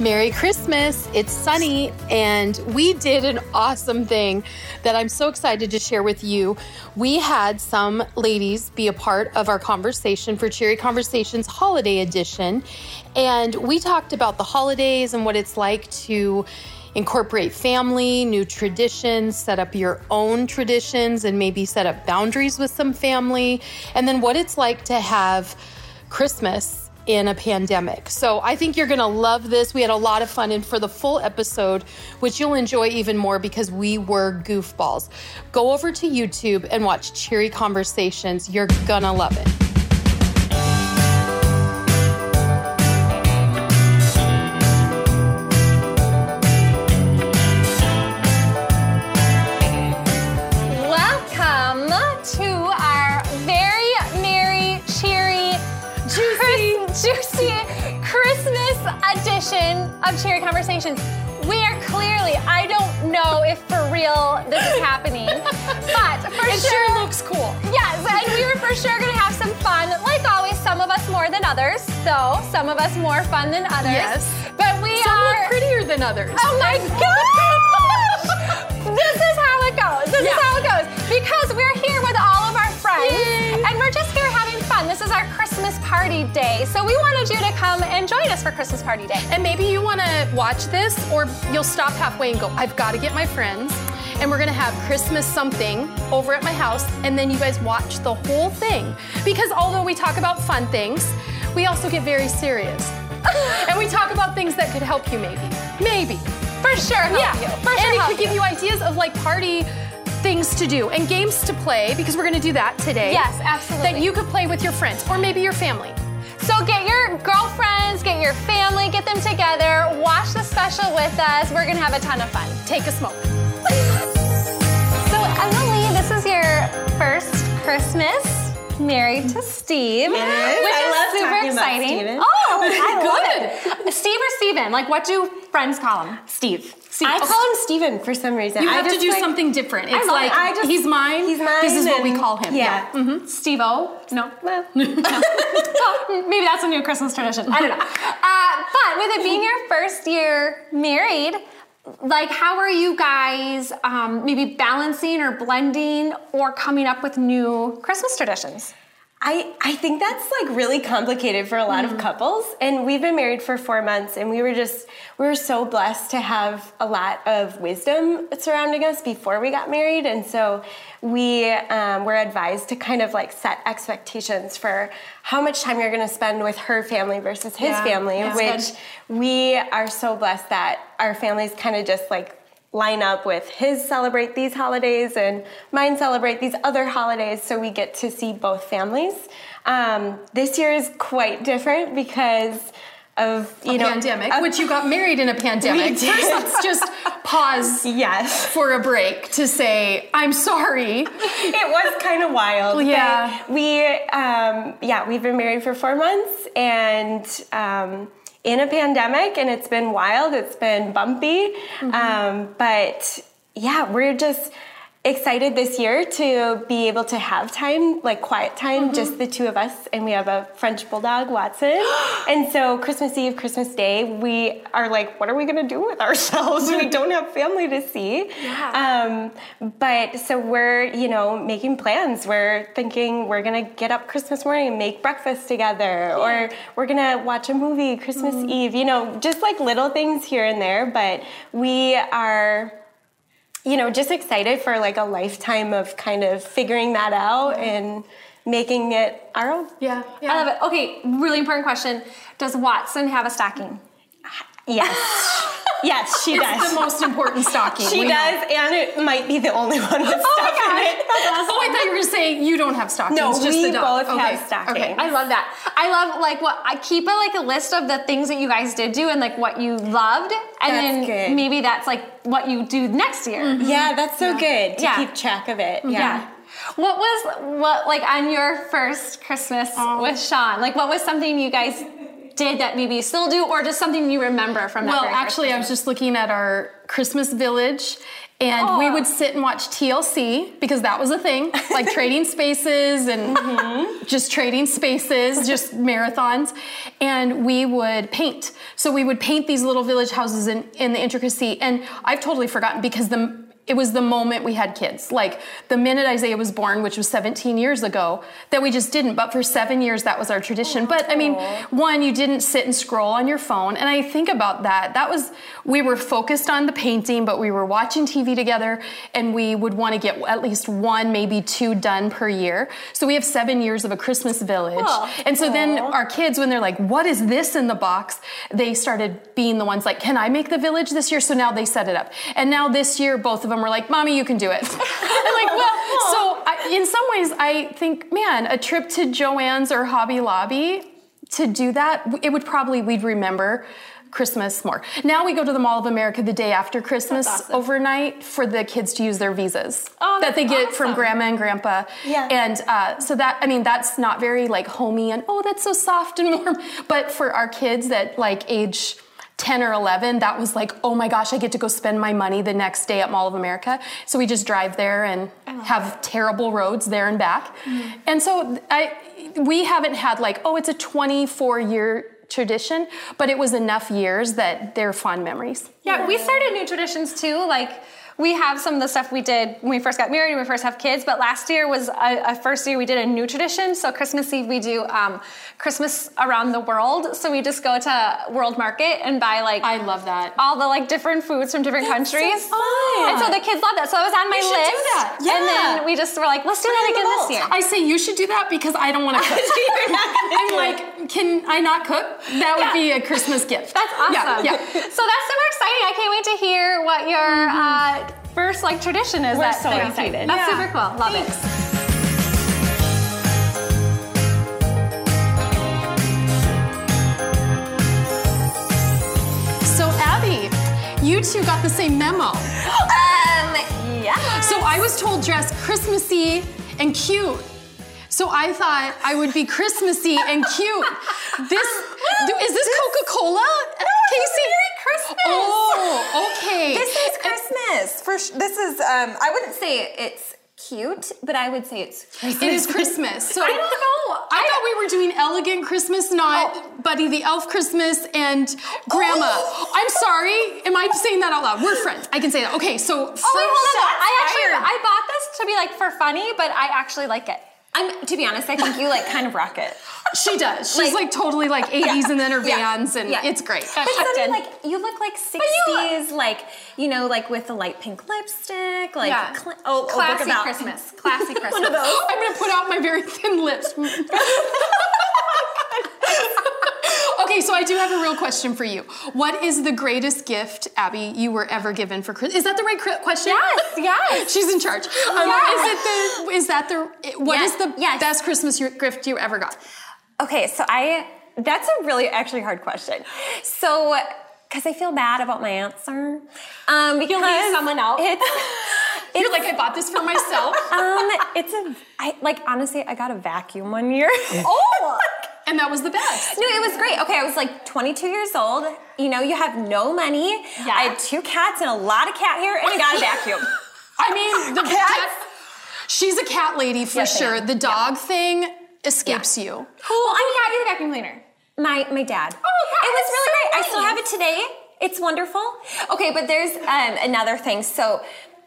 Merry Christmas. It's sunny, and we did an awesome thing that I'm so excited to share with you. We had some ladies be a part of our conversation for Cheery Conversations Holiday Edition, and we talked about the holidays and what it's like to incorporate family, new traditions, set up your own traditions, and maybe set up boundaries with some family, and then what it's like to have Christmas in a pandemic. So I think you're going to love this. We had a lot of fun. And for the full episode, which you'll enjoy even more because we were goofballs, go over to YouTube and watch Cheery Conversations. You're going to love it. Of Cheery Conversations. We are clearly, I don't know if for real this is happening, but for It sure. sure looks cool. Yes, and we were for sure gonna have some fun. Like always, some of us more than others, though. Some of us more fun than others. Yes. But we Some are. look prettier than others. Oh my gosh! this is how it goes. This Yeah. is how it goes. Because we're here with all of our friends. Yay. Our Christmas party day. So we wanted you to come and join us for Christmas party day. And maybe you want to watch this, or you'll stop halfway and go, I've got to get my friends. And we're going to have Christmas something over at my house. And then you guys watch the whole thing. Because although we talk about fun things, we also get very serious. and we talk about things that could help you, maybe. Maybe. For sure help yeah. you. For sure and it could give you ideas of like party things to do and games to play, because we're going to do that today. Yes, absolutely. That you could play with your friends or maybe your family. So get your girlfriends, get your family, get them together, watch the special with us. We're gonna have a ton of fun. Take a smoke. So Emily, this is your first Christmas married to Steve. Which I is love super exciting. Oh, I love. Steve or Steven? Like what do friends call him? Steve. Steve. I call him Steven for some reason. You I have to do like- something different. It's like it. I just- he's mine. He's mine. This is what we call him. Yeah. Steve O? No. Well, Well, maybe that's a new Christmas tradition. I don't know. Uh, but with it being your first year married, like how are you guys um, maybe balancing or blending or coming up with new Christmas traditions? I, I think that's like really complicated for a lot of couples. And we've been married for four months and we were just, we were so blessed to have a lot of wisdom surrounding us before we got married. And so we um, were advised to kind of like set expectations for how much time you're going to spend with her family versus his Yeah, family, which we are so blessed that our families kind of just like line up with his celebrate these holidays and mine celebrate these other holidays so we get to see both families um, this year is quite different because of you A know pandemic, of- which you got married in a pandemic. First, let's just pause yes for a break to say I'm sorry. it was kind of wild. Yeah. we, um, yeah, we've been married for four months and um, in a pandemic, and it's been wild. It's been bumpy, um, but yeah, we're just excited this year to be able to have time, like quiet time, just the two of us, and we have a French bulldog, Watson. and so Christmas Eve, Christmas Day, we are like, what are we gonna do with ourselves? we don't have family to see. Yeah. Um, but so we're, you know, making plans. We're thinking we're gonna get up Christmas morning and make breakfast together, or we're gonna watch a movie Christmas Eve. You know, just like little things here and there. But we are you know, just excited for like a lifetime of kind of figuring that out and making it our own. Yeah, I love it. Okay, really important question. Does Watson have a stocking? Yes. yes, she It's does. the most important stocking. she does, and it might be the only one with oh stuff in it. Oh, I thought you were going to say you don't have stockings. No, just we the dog. both have stockings. Okay. I love that. I love like what I keep a like a list of the things that you guys did do and like what you loved, and then good. maybe that's like what you do next year. Mm-hmm. Yeah, that's so good to Yeah. keep track of it. Yeah. Yeah. What was what like on your first Christmas oh. with Sean? Like what was something you guys did that maybe you still do, or just something you remember from that? Well, actually, I was just looking at our Christmas village, And we would oh. sit and watch TLC because that was a thing, like trading spaces and mm-hmm. just trading spaces, just marathons. And we would paint. So we would paint these little village houses in, in the intricacy. And I've totally forgotten because the it was the moment we had kids. Like the minute Isaiah was born, which was 17 years ago, that we just didn't. But for seven years, that was our tradition. But I mean, one, you didn't sit and scroll on your phone. And I think about that. That was, we were focused on the painting, but we were watching TV together and we would want to get at least one, maybe two done per year. So we have seven years of a Christmas village. And so then our kids, when they're like, what is this in the box? They started being the ones like, can I make the village this year? So now they set it up. And now this year, both of them were like, mommy, you can do it. Like, well, so I, in some ways, I think, man, a trip to Joann's or Hobby Lobby to do that, it would probably, we'd remember Christmas more. Now we go to the Mall of America the day after Christmas awesome. overnight for the kids to use their visas Oh, that they get from grandma and grandpa. Yeah. And uh, so that, I mean, that's not very like homey and oh, that's so soft and warm. But for our kids that like age 10 or 11, that was like, oh my gosh, I get to go spend my money the next day at Mall of America. So we just drive there and have terrible roads there and back. Mm-hmm. And so I, we haven't had like, oh, it's a 24 year tradition, but it was enough years that they're fond memories. Yeah, we started new traditions too. Like we have some of the stuff we did when we first got married and we first have kids. But last year was a, a first year we did a new tradition. So Christmas Eve we do um, Christmas around the world. So we just go to World Market and buy like I love that. all the like different foods from different countries. fun. And so the kids love that. So it was on my We should do list. that. And then we just were like, let's do that again this year. I say you should do that because I don't want to cook. I'm like, can I not cook? That would be a Christmas gift. That's awesome. Yeah, yeah. So that's super exciting. I can't wait to hear what your uh, first like tradition is. We're so you excited. That's Yeah. super cool. Love it. So Abby, you two got the same memo. Um, yeah. So I was told dress Christmassy and cute. So I thought I would be Christmassy and cute. This is this Coca-Cola, Casey? Merry Christmas. Oh, okay. This is Christmas. For sh- this is um I wouldn't say it's cute, but I would say it's Christmas. It is Christmas. So I don't know. I, thought we were doing elegant Christmas, not Buddy the Elf Christmas and Grandma. Oh. I'm sorry. Am I saying that out loud? We're friends. I can say that. Okay, so Oh wait, hold on. I actually. I bought this to be like for funny, but I actually like it. I'm to be honest, I think you like kind of rock it. she does. She's like, Like- totally like 80s and then her Yeah. Vans and Yeah. it's great. But Tucked something like you look like you- 60s, like you know, like with the light pink lipstick, like Yeah. cl- oh, oh, look Classy about- Christmas. Classy Christmas. One of those. I'm gonna put out my very thin lips. I do have a real question for you. What is the greatest gift, Abby, you were ever given for Christmas? Is that the right question? Yes, yes. She's in charge. Um, Yes. Is it the? Is that the? What is Yes, the yes. best Christmas gift you ever got? Okay, so I that's a really actually hard question. So because I feel bad about my answer. Um because leave someone out? It's, You're like, I bought this for myself, um it's a I like honestly I got a vacuum one year. Oh. And that was the best. No, it was great. Okay, I was like 22 years old. You know, you have no money. Yeah. I had two cats and a lot of cat hair, and I got a vacuum. I mean, the cat. She's a cat lady for Yes, sure. The dog thing escapes you. Who got you the vacuum cleaner? My my dad. Oh, yeah, it was that's really so great. I still have it today. It's wonderful. Okay, but there's um, another thing. So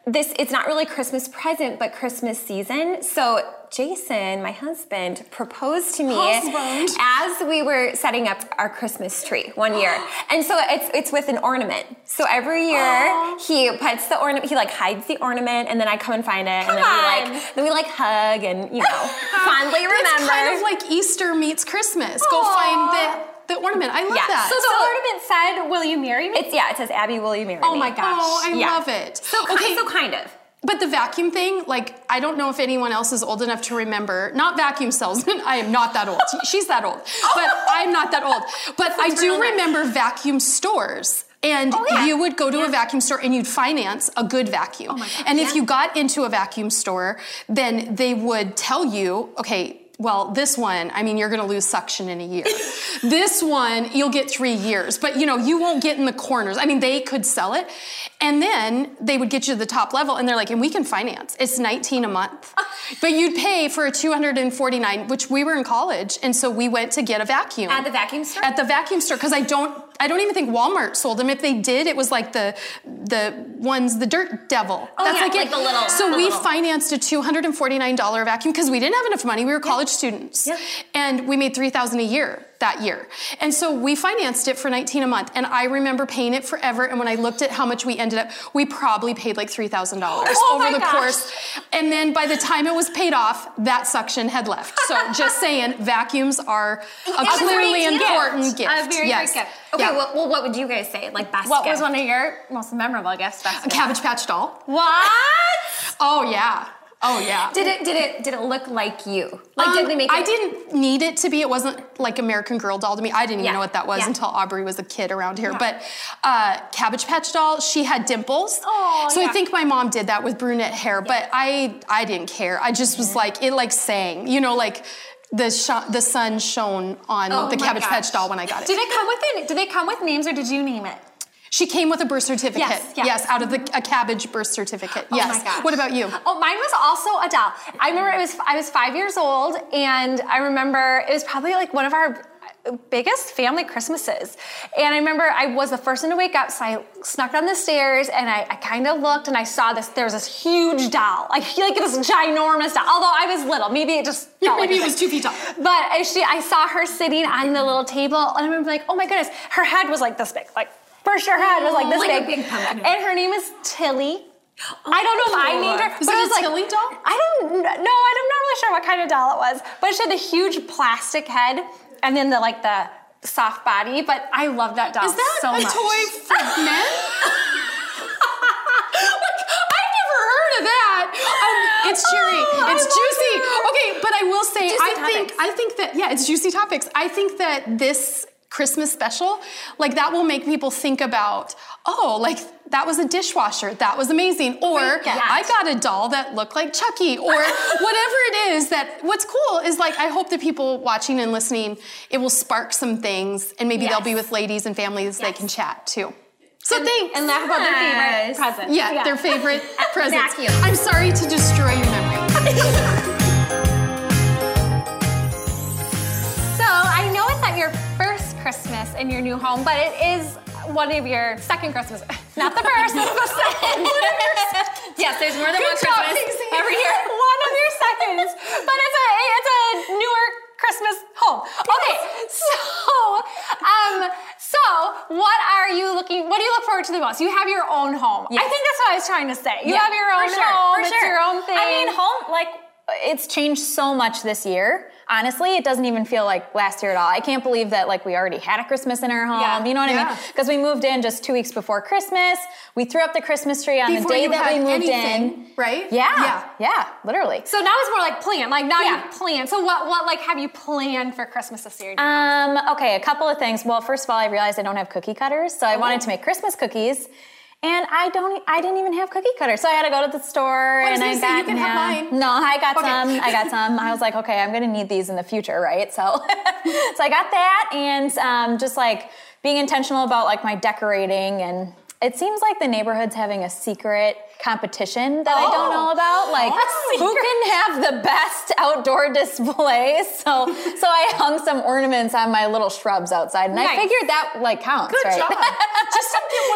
this it's not really Christmas present, but Christmas season. So Jason, my husband, proposed to me Husband. as we were setting up our Christmas tree one year. And so it's it's with an ornament. So every year he puts the ornament, he like hides the ornament, and then I come and find it, and then on. we like then we like hug and you know fondly remember. It's kind of like Easter meets Christmas. Go find the the ornament. I love Yeah. that. So the So- ornament said, "Will you marry me?" it's yeah, it says Abby, will you marry Oh me? Oh my gosh. Oh, I Yeah. love it. So okay, so kind of. But the vacuum thing, like, I don't know if anyone else is old enough to remember. Not vacuum salesman. I am not that old. She's that old, but I'm not that old. But I do remember vacuum stores. And Oh, yeah. you would go to a vacuum store and you'd finance a good vacuum. Oh and if you got into a vacuum store, then they would tell you, okay, well, this one, I mean, you're going to lose suction in a year. this one, you'll get three years, but you know, you won't get in the corners. I mean, they could sell it, and then they would get you to the top level, and they're like, and we can finance. It's 19 a month, but you'd pay for a 249, which we were in college, and so we went to get a vacuum At the vacuum store? At the vacuum store, because I don't, I don't even think Walmart sold them. If they did, it was like the the ones, the Dirt Devil. Oh, yeah, it. like the little- So the we little- financed a $249 vacuum because we didn't have enough money. We were college students. And we made 3000 a year that year. And so we financed it for 19 a month. And I remember paying it forever. And when I looked at how much we ended up, we probably paid like $3,000 Oh over the gosh. course. And then by the time it was paid off, that suction had left. So just saying, vacuums are a It's a clearly gift. important gift. A very great gift. Okay, Yeah. well, well, what would you guys say? Like best What was one of your most memorable gifts? Best a gift? Cabbage Patch doll. What? Oh, yeah. Oh, yeah. Did it did it did it look like you? Like Um, did they make it? I didn't need it to be. It wasn't like American Girl doll to me. I didn't even Yeah, know what that was yeah. until Aubrey was a kid around here. But uh, Cabbage Patch doll, she had dimples. Oh, so yeah. I think my mom did that with brunette hair. But I I didn't care. I just was like it like sang. You know like. The sh- the sun shone on Oh the Cabbage gosh. Patch doll when I got it. Did it come with it? Did they come with names or did you name it? She came with a birth certificate. Yes, yes. out of the a cabbage birth certificate. Oh yes. my gosh. What about you? Oh, mine was also a doll. I remember it was I was five years old, and I remember it was probably like one of our biggest family Christmases. And I remember I was the first one to wake up, so I snuck down the stairs and I, I kind of looked and I saw this. There was this huge doll, like like this ginormous doll. Although I was little, maybe it just like Maybe a it was two feet tall. But she, I saw her sitting on the little table, and I remember like, oh my goodness, her head was like this big, like for sure, her head was like this Like a big. big pumpkin. And her name is Tilly. I don't know if I named her. Is but it a was like, Tilly doll? I don't know. I'm not really sure what kind of doll it was, but she had the huge plastic head and then the like the soft body. But I love that doll Is that so a much. toy for men? like, I've never heard of that. Um, it's cherry. Oh, It's juicy. Okay, but I will say, Juicy I think. I think that yeah, it's juicy topics. I think that this Christmas special, like that will make people think about, oh, like that was a dishwasher. That was amazing. Or. I got a doll that looked like Chucky. Or whatever it is that what's cool is like I hope that people watching and listening, it will spark some things and maybe they'll be with ladies and families they can chat too. So thanks. And laugh about their favorite Yes. present. yeah, their favorite presents. Vacuum. I'm sorry to destroy your memory. Christmas in your new home, but it is one of your second Christmas. Not the first, the second. yes, there's more than one job, Christmas every year. One of your seconds, but it's a it's a newer Christmas home. Okay, so um, so what are you looking? What do you look forward to the most? You have your own home. I think that's what I was trying to say. You Yeah, have your own for sure, home. for it's sure. your own thing. I mean, home like it's changed so much this year. Honestly, it doesn't even feel like last year at all. I can't believe that like we already had a Christmas in our home. Yeah, you know what I mean? Because we moved in just two weeks before Christmas. We threw up the Christmas tree on Before the day that we moved anything, in. right? Yeah, Yeah. yeah, literally. so now it's more like plan. Like now Yeah. you plan. So what what like have you planned for Christmas this year? Um, okay, a couple of things. Well, first of all, I realized I don't have cookie cutters, so I wanted to make Christmas cookies. And I don't, I didn't even have cookie cutters, so I had to go to the store and I got you can have mine. No, I got Okay. some. I got some. I was like, okay, I'm gonna need these in the future, right? So, so I got that, and um, just like being intentional about like my decorating, and it seems like the neighborhood's having a secret competition that I don't Oh. know about. Like, Oh, who can have the best outdoor display? So, so I hung some ornaments on my little shrubs outside, and Nice. I figured that like counts, Good right? job.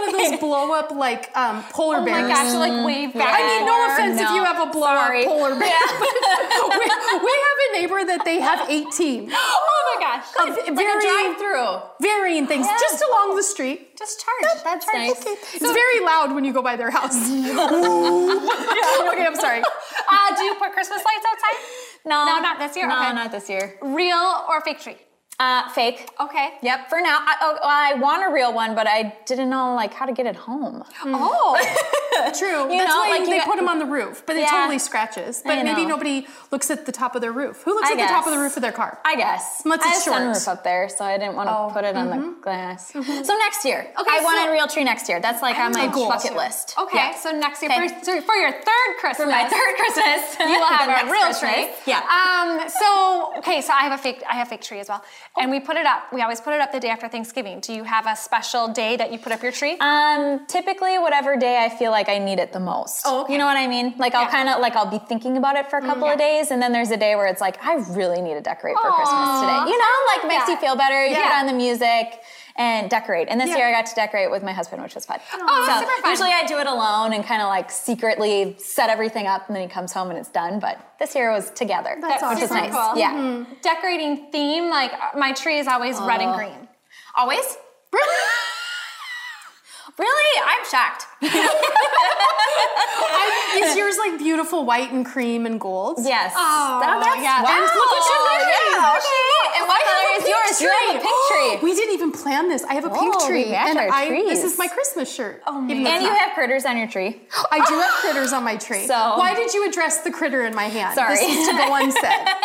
Just don't get one of those blow up like um, polar oh my gosh, like wave back. I mean, no and forth. offense if you have a blow up polar bear. but we, we have a neighbor that they have 18 Oh my gosh. of Like a varying, drive-through. varying things just along the street. Just charge. That's charge. nice. Okay. It's very loud when you go by their house. okay, I'm sorry. Uh, do you put Christmas lights outside? No, No, not this year? No, Okay. not this year. Real or fake tree? Uh, fake. Okay. Yep. For now, I, oh, I want a real one, but I didn't know like how to get it home. Oh. True. You That's know, why like, you they got- put them on the roof, but it Yeah. totally scratches. But maybe nobody looks at the top of their roof. Who looks I at the top of the roof of their car? I guess. Unless I have short. sunroof up there, so I didn't want to Oh, put it on the glass. So next year, Okay, I want a real tree next year. That's like on my goal. bucket list. Okay, Yeah. so next year, Okay. for, for your third Christmas, For my third Christmas, you will have a real Christmas. tree. Yeah. Um. So okay, so I have a fake. I have fake tree as well, and we put it up. We always put it up the day after Thanksgiving. Do you have a special day that you put up your tree? Um, typically, whatever day I feel like I need it the most. Oh, okay. You know what I mean? Like I'll Yeah. kind of like I'll be thinking about it for a couple of days, and then there's a day where it's like I really need to decorate for Christmas today. You know, like makes that. you feel better. You Yeah. put on the music and decorate. And this Yeah. year I got to decorate with my husband, which was fun. Oh, so super fun. usually I do it alone and kind of like secretly set everything up, and then he comes home and it's done. But this year it was together, That's which is nice. Cool. Yeah. Decorating theme, like uh, my tree is always red and green. Always. Really, Really? I'm shocked. I, is yours like beautiful white and cream and gold? Yes. Oh, that's yeah. wow. And look what you made. Yeah, okay. And what color is yours? You have a pink tree. Oh, we didn't even plan this. I have a pink Oh, we tree, and our I this is my Christmas shirt. Oh man. And you have critters on your tree. I do have critters on my tree. So- why did you address the critter in my hand? Sorry. This is to go unsaid.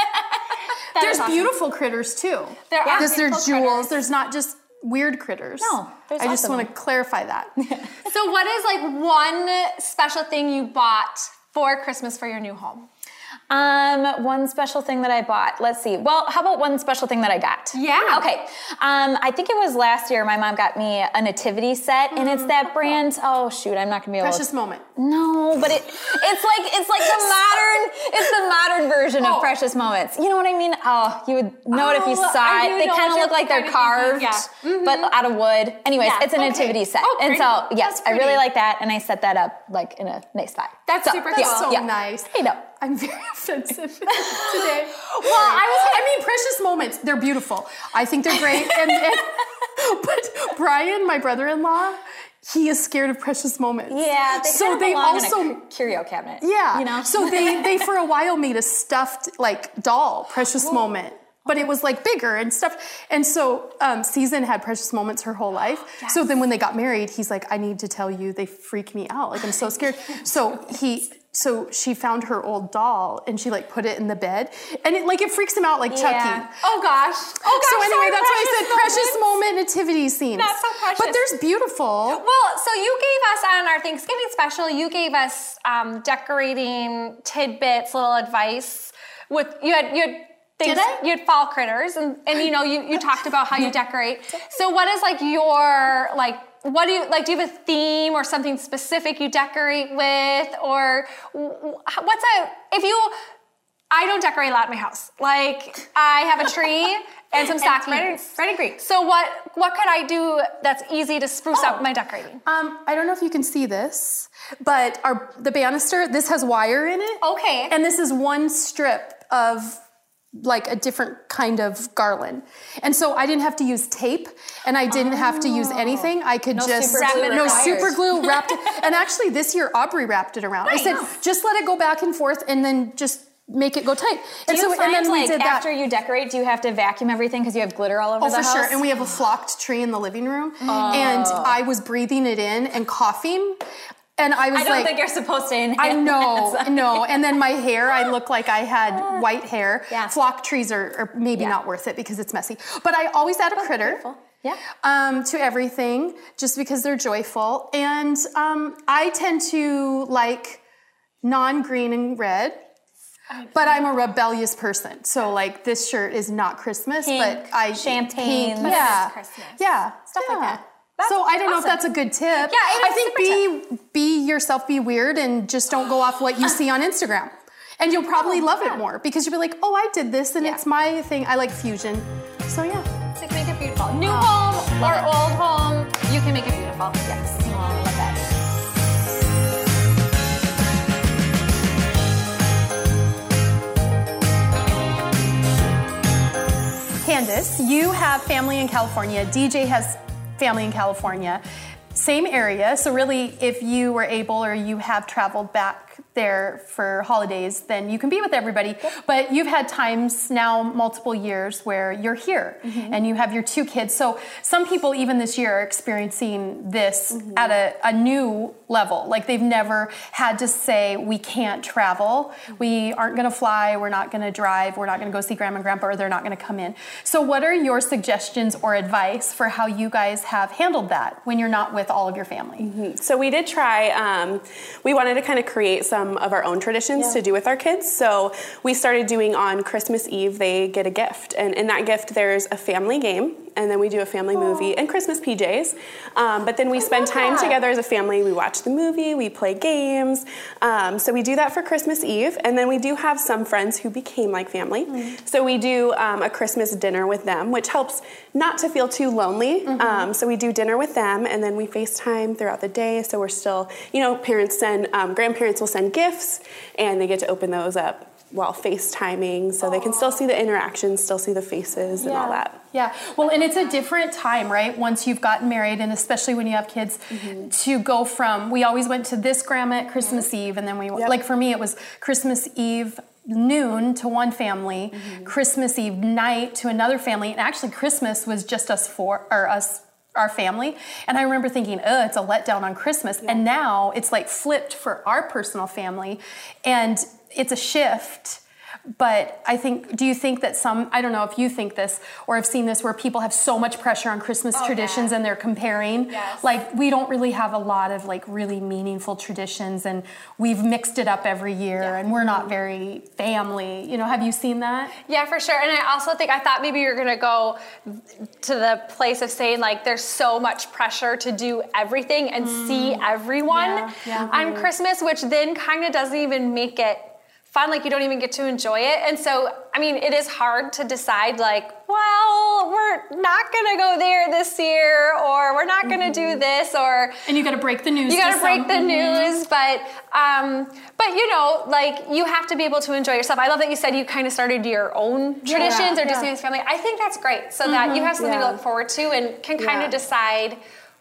That There's awesome. beautiful critters too. There are Because they're jewels. critters. There's not just weird critters. No, there's I just of want to clarify that. So, what is like one special thing you bought for Christmas for your new home? Um, one special thing that I bought. Let's see. Well, how about one special thing that I got? Yeah. Okay. Um, I think it was last year. My mom got me a nativity set, and it's that brand. Oh shoot, I'm not gonna be able. Precious to... moment. No, but it it's like it's like the modern it's the modern version Oh. of Precious Moments. You know what I mean? Oh, you would know it if you Oh, saw it. They kind of look like they're carved. Yeah. but out of wood. Anyways, Yeah, it's a okay. nativity set, Oh, and so yes, I really like that, and I set that up like in a nice spot. That's So, super yeah, cool. So yeah. nice. Hey, know. I'm very offensive today. Well, I was I mean, precious moments. They're beautiful. I think they're great. And, and but Brian, my brother-in-law, he is scared of precious moments. Yeah, they so they also curio cabinet. yeah. you know. So they they for a while made a stuffed like doll, precious moment. But it was like bigger and stuff. And so um, Season had precious moments her whole life. So then when they got married, he's like, I need to tell you, they freak me out. Like I'm so scared. so he so she found her old doll and she like put it in the bed. And it like it freaks him out like Chucky. Yeah. oh gosh, oh gosh. So anyway, that's why I said precious moment nativity scenes. That's so precious. But there's beautiful. Well, so you gave us on our Thanksgiving special, you gave us um, decorating tidbits, little advice. With you had you had things, Did I? you had fall critters, and, and you know you you talked about how you decorate. So what is like your like what do you like? Do you have a theme or something specific you decorate with, or what's a if you? I don't decorate a lot in my house. Like I have a tree and some stockings. red and- red and green. So what what could I do that's easy to spruce up my decorating? Um, I don't know if you can see this, but our the banister, this has wire in it. Okay. And this is one strip of like a different kind of garland. And so I didn't have to use tape and I didn't have to use anything. I could just super glue no required. super glue wrapped it. And actually this year Aubrey wrapped it around. I said just let it go back and forth and then just make it go tight. And Do you so find, and then we like did after you decorate, do you have to vacuum everything because you have glitter all over Oh, the for house? sure. And we have a flocked tree in the living room. And oh. I was breathing it in and coughing. And I was I don't like, think you're supposed to inhale. I know, that. no. And then my hair, I look like I had white hair. Yeah. Flock trees are, are maybe Yeah. not worth it because it's messy. But I always add a critter. beautiful. Yeah. Um, to everything, just because they're joyful. And um, I tend to like non-green and red. But I'm a rebellious person, so like this shirt is not Christmas, Pink, but I champagne, pink, yeah, Christmas. yeah, Stuff like yeah. That. so I don't know if that's a good tip. Yeah, it I think be be yourself, be weird, and just don't go off what you see on Instagram. And you'll probably oh, love it more because you'll be like, oh, I did this, and it's my thing. I like fusion. So yeah. So you can make it beautiful. New oh, home or old home, you can make it beautiful. Yes. Oh, I love that. Candace, you have family in California. DJ has family in California. Same area. So, really, if you were able or you have traveled back there for holidays, then you can be with everybody. But you've had times now, multiple years, where you're here Mm-hmm. and you have your two kids. So some people, even this year, are experiencing this Mm-hmm. at a, a new level. Like they've never had to say, we can't travel, we aren't going to fly, we're not going to drive, we're not going to go see grandma and grandpa, or they're not going to come in. So, what are your suggestions or advice for how you guys have handled that when you're not with all of your family? So we did try. Um, we wanted to kind of create some of our own traditions to do with our kids. So we started doing on Christmas Eve. They get a gift, and in that gift there's a family game, and then we do a family movie and Christmas PJs. Um, but then we spend time together as a family. We watch the movie, we play games. Um, so we do that for Christmas Eve, and then we do have some friends who became like family. So we do um, a Christmas dinner with them, which helps not to feel too lonely. Um, so we do dinner with them, and then we FaceTime throughout the day. So we're still, you know, parents send, um, grandparents will send gifts, and they get to open those up while FaceTiming, so they can still see the interactions, still see the faces, and all that. Yeah, well, and it's a different time, right? Once you've gotten married, and especially when you have kids, Mm-hmm. to go from we always went to this grandma at Christmas Eve, and then we like for me it was Christmas Eve noon to one family, Mm-hmm. Christmas Eve night to another family, and actually Christmas was just us four or us our family. And I remember thinking, oh, it's a letdown on Christmas. And now it's like flipped for our personal family. And it's a shift. But I think, do you think that some, I don't know if you think this or have seen this, where people have so much pressure on Christmas oh, traditions and they're comparing? Yes. Like, we don't really have a lot of like really meaningful traditions and we've mixed it up every year and we're not very family. You know, have you seen that? Yeah, for sure. And I also think I thought maybe you were gonna go to the place of saying like there's so much pressure to do everything and see mm. everyone Yeah, yeah. on Christmas, which then kind of doesn't even make it fun. Like you don't even get to enjoy it. And so, I mean, it is hard to decide like, well, we're not gonna go there this year, or we're not gonna do this, or And you got to break the news. you got to to break some- the news but um but you know like you have to be able to enjoy yourself i love that you said you kind of started your own traditions or just yeah. family i think that's great so that you have something to look forward to and can kind Yeah. of decide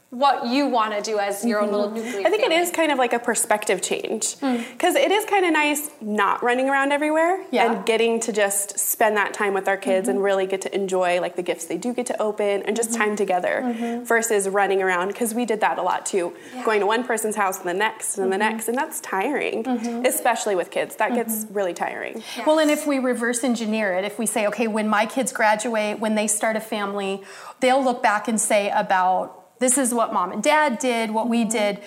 what you want to do as your own little mm-hmm. nuclear I think family. it is kind of like a perspective change. Hmm. Because it is kind of nice not running around everywhere Yeah. and getting to just spend that time with our kids and mm-hmm. really get to enjoy like the gifts they do get to open and just time mm-hmm. together versus running around because we did that a lot too. Going to one person's house and the next and the next and that's tiring especially with kids. That gets really tiring. Well, and if we reverse engineer it, if we say, okay, when my kids graduate, when they start a family, they'll look back and say about this is what mom and dad did, what we did.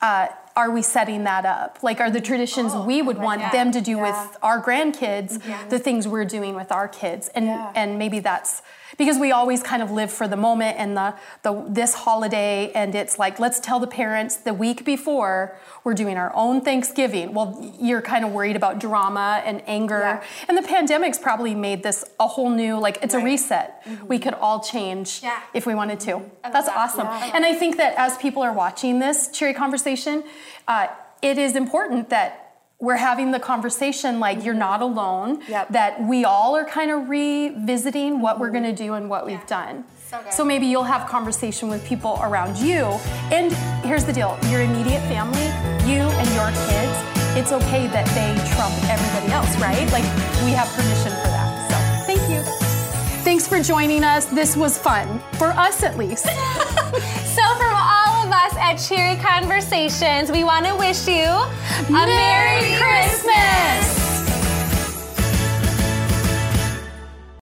Uh, are we setting that up? Like, are the traditions we would want them to do with our grandkids the things we're doing with our kids? And and maybe that's because we always kind of live for the moment and the the this holiday, and it's like let's tell the parents the week before we're doing our own Thanksgiving. Well, you're kind of worried about drama and anger, and the pandemic's probably made this a whole new like it's a reset. We could all change Yeah. if we wanted to. That's awesome. And I think that as people are watching this cheery conversation, uh, it is important that we're having the conversation like you're not alone. Yep. That we all are kind of revisiting what we're going to do and what we've done. So. So maybe you'll have conversation with people around you. And here's the deal: your immediate family, you and your kids. It's okay that they trump everybody else, right? Like we have permission for that. So thank you. Thanks for joining us. This was fun for us, at least. so at cheery conversations. We want to wish you a merry christmas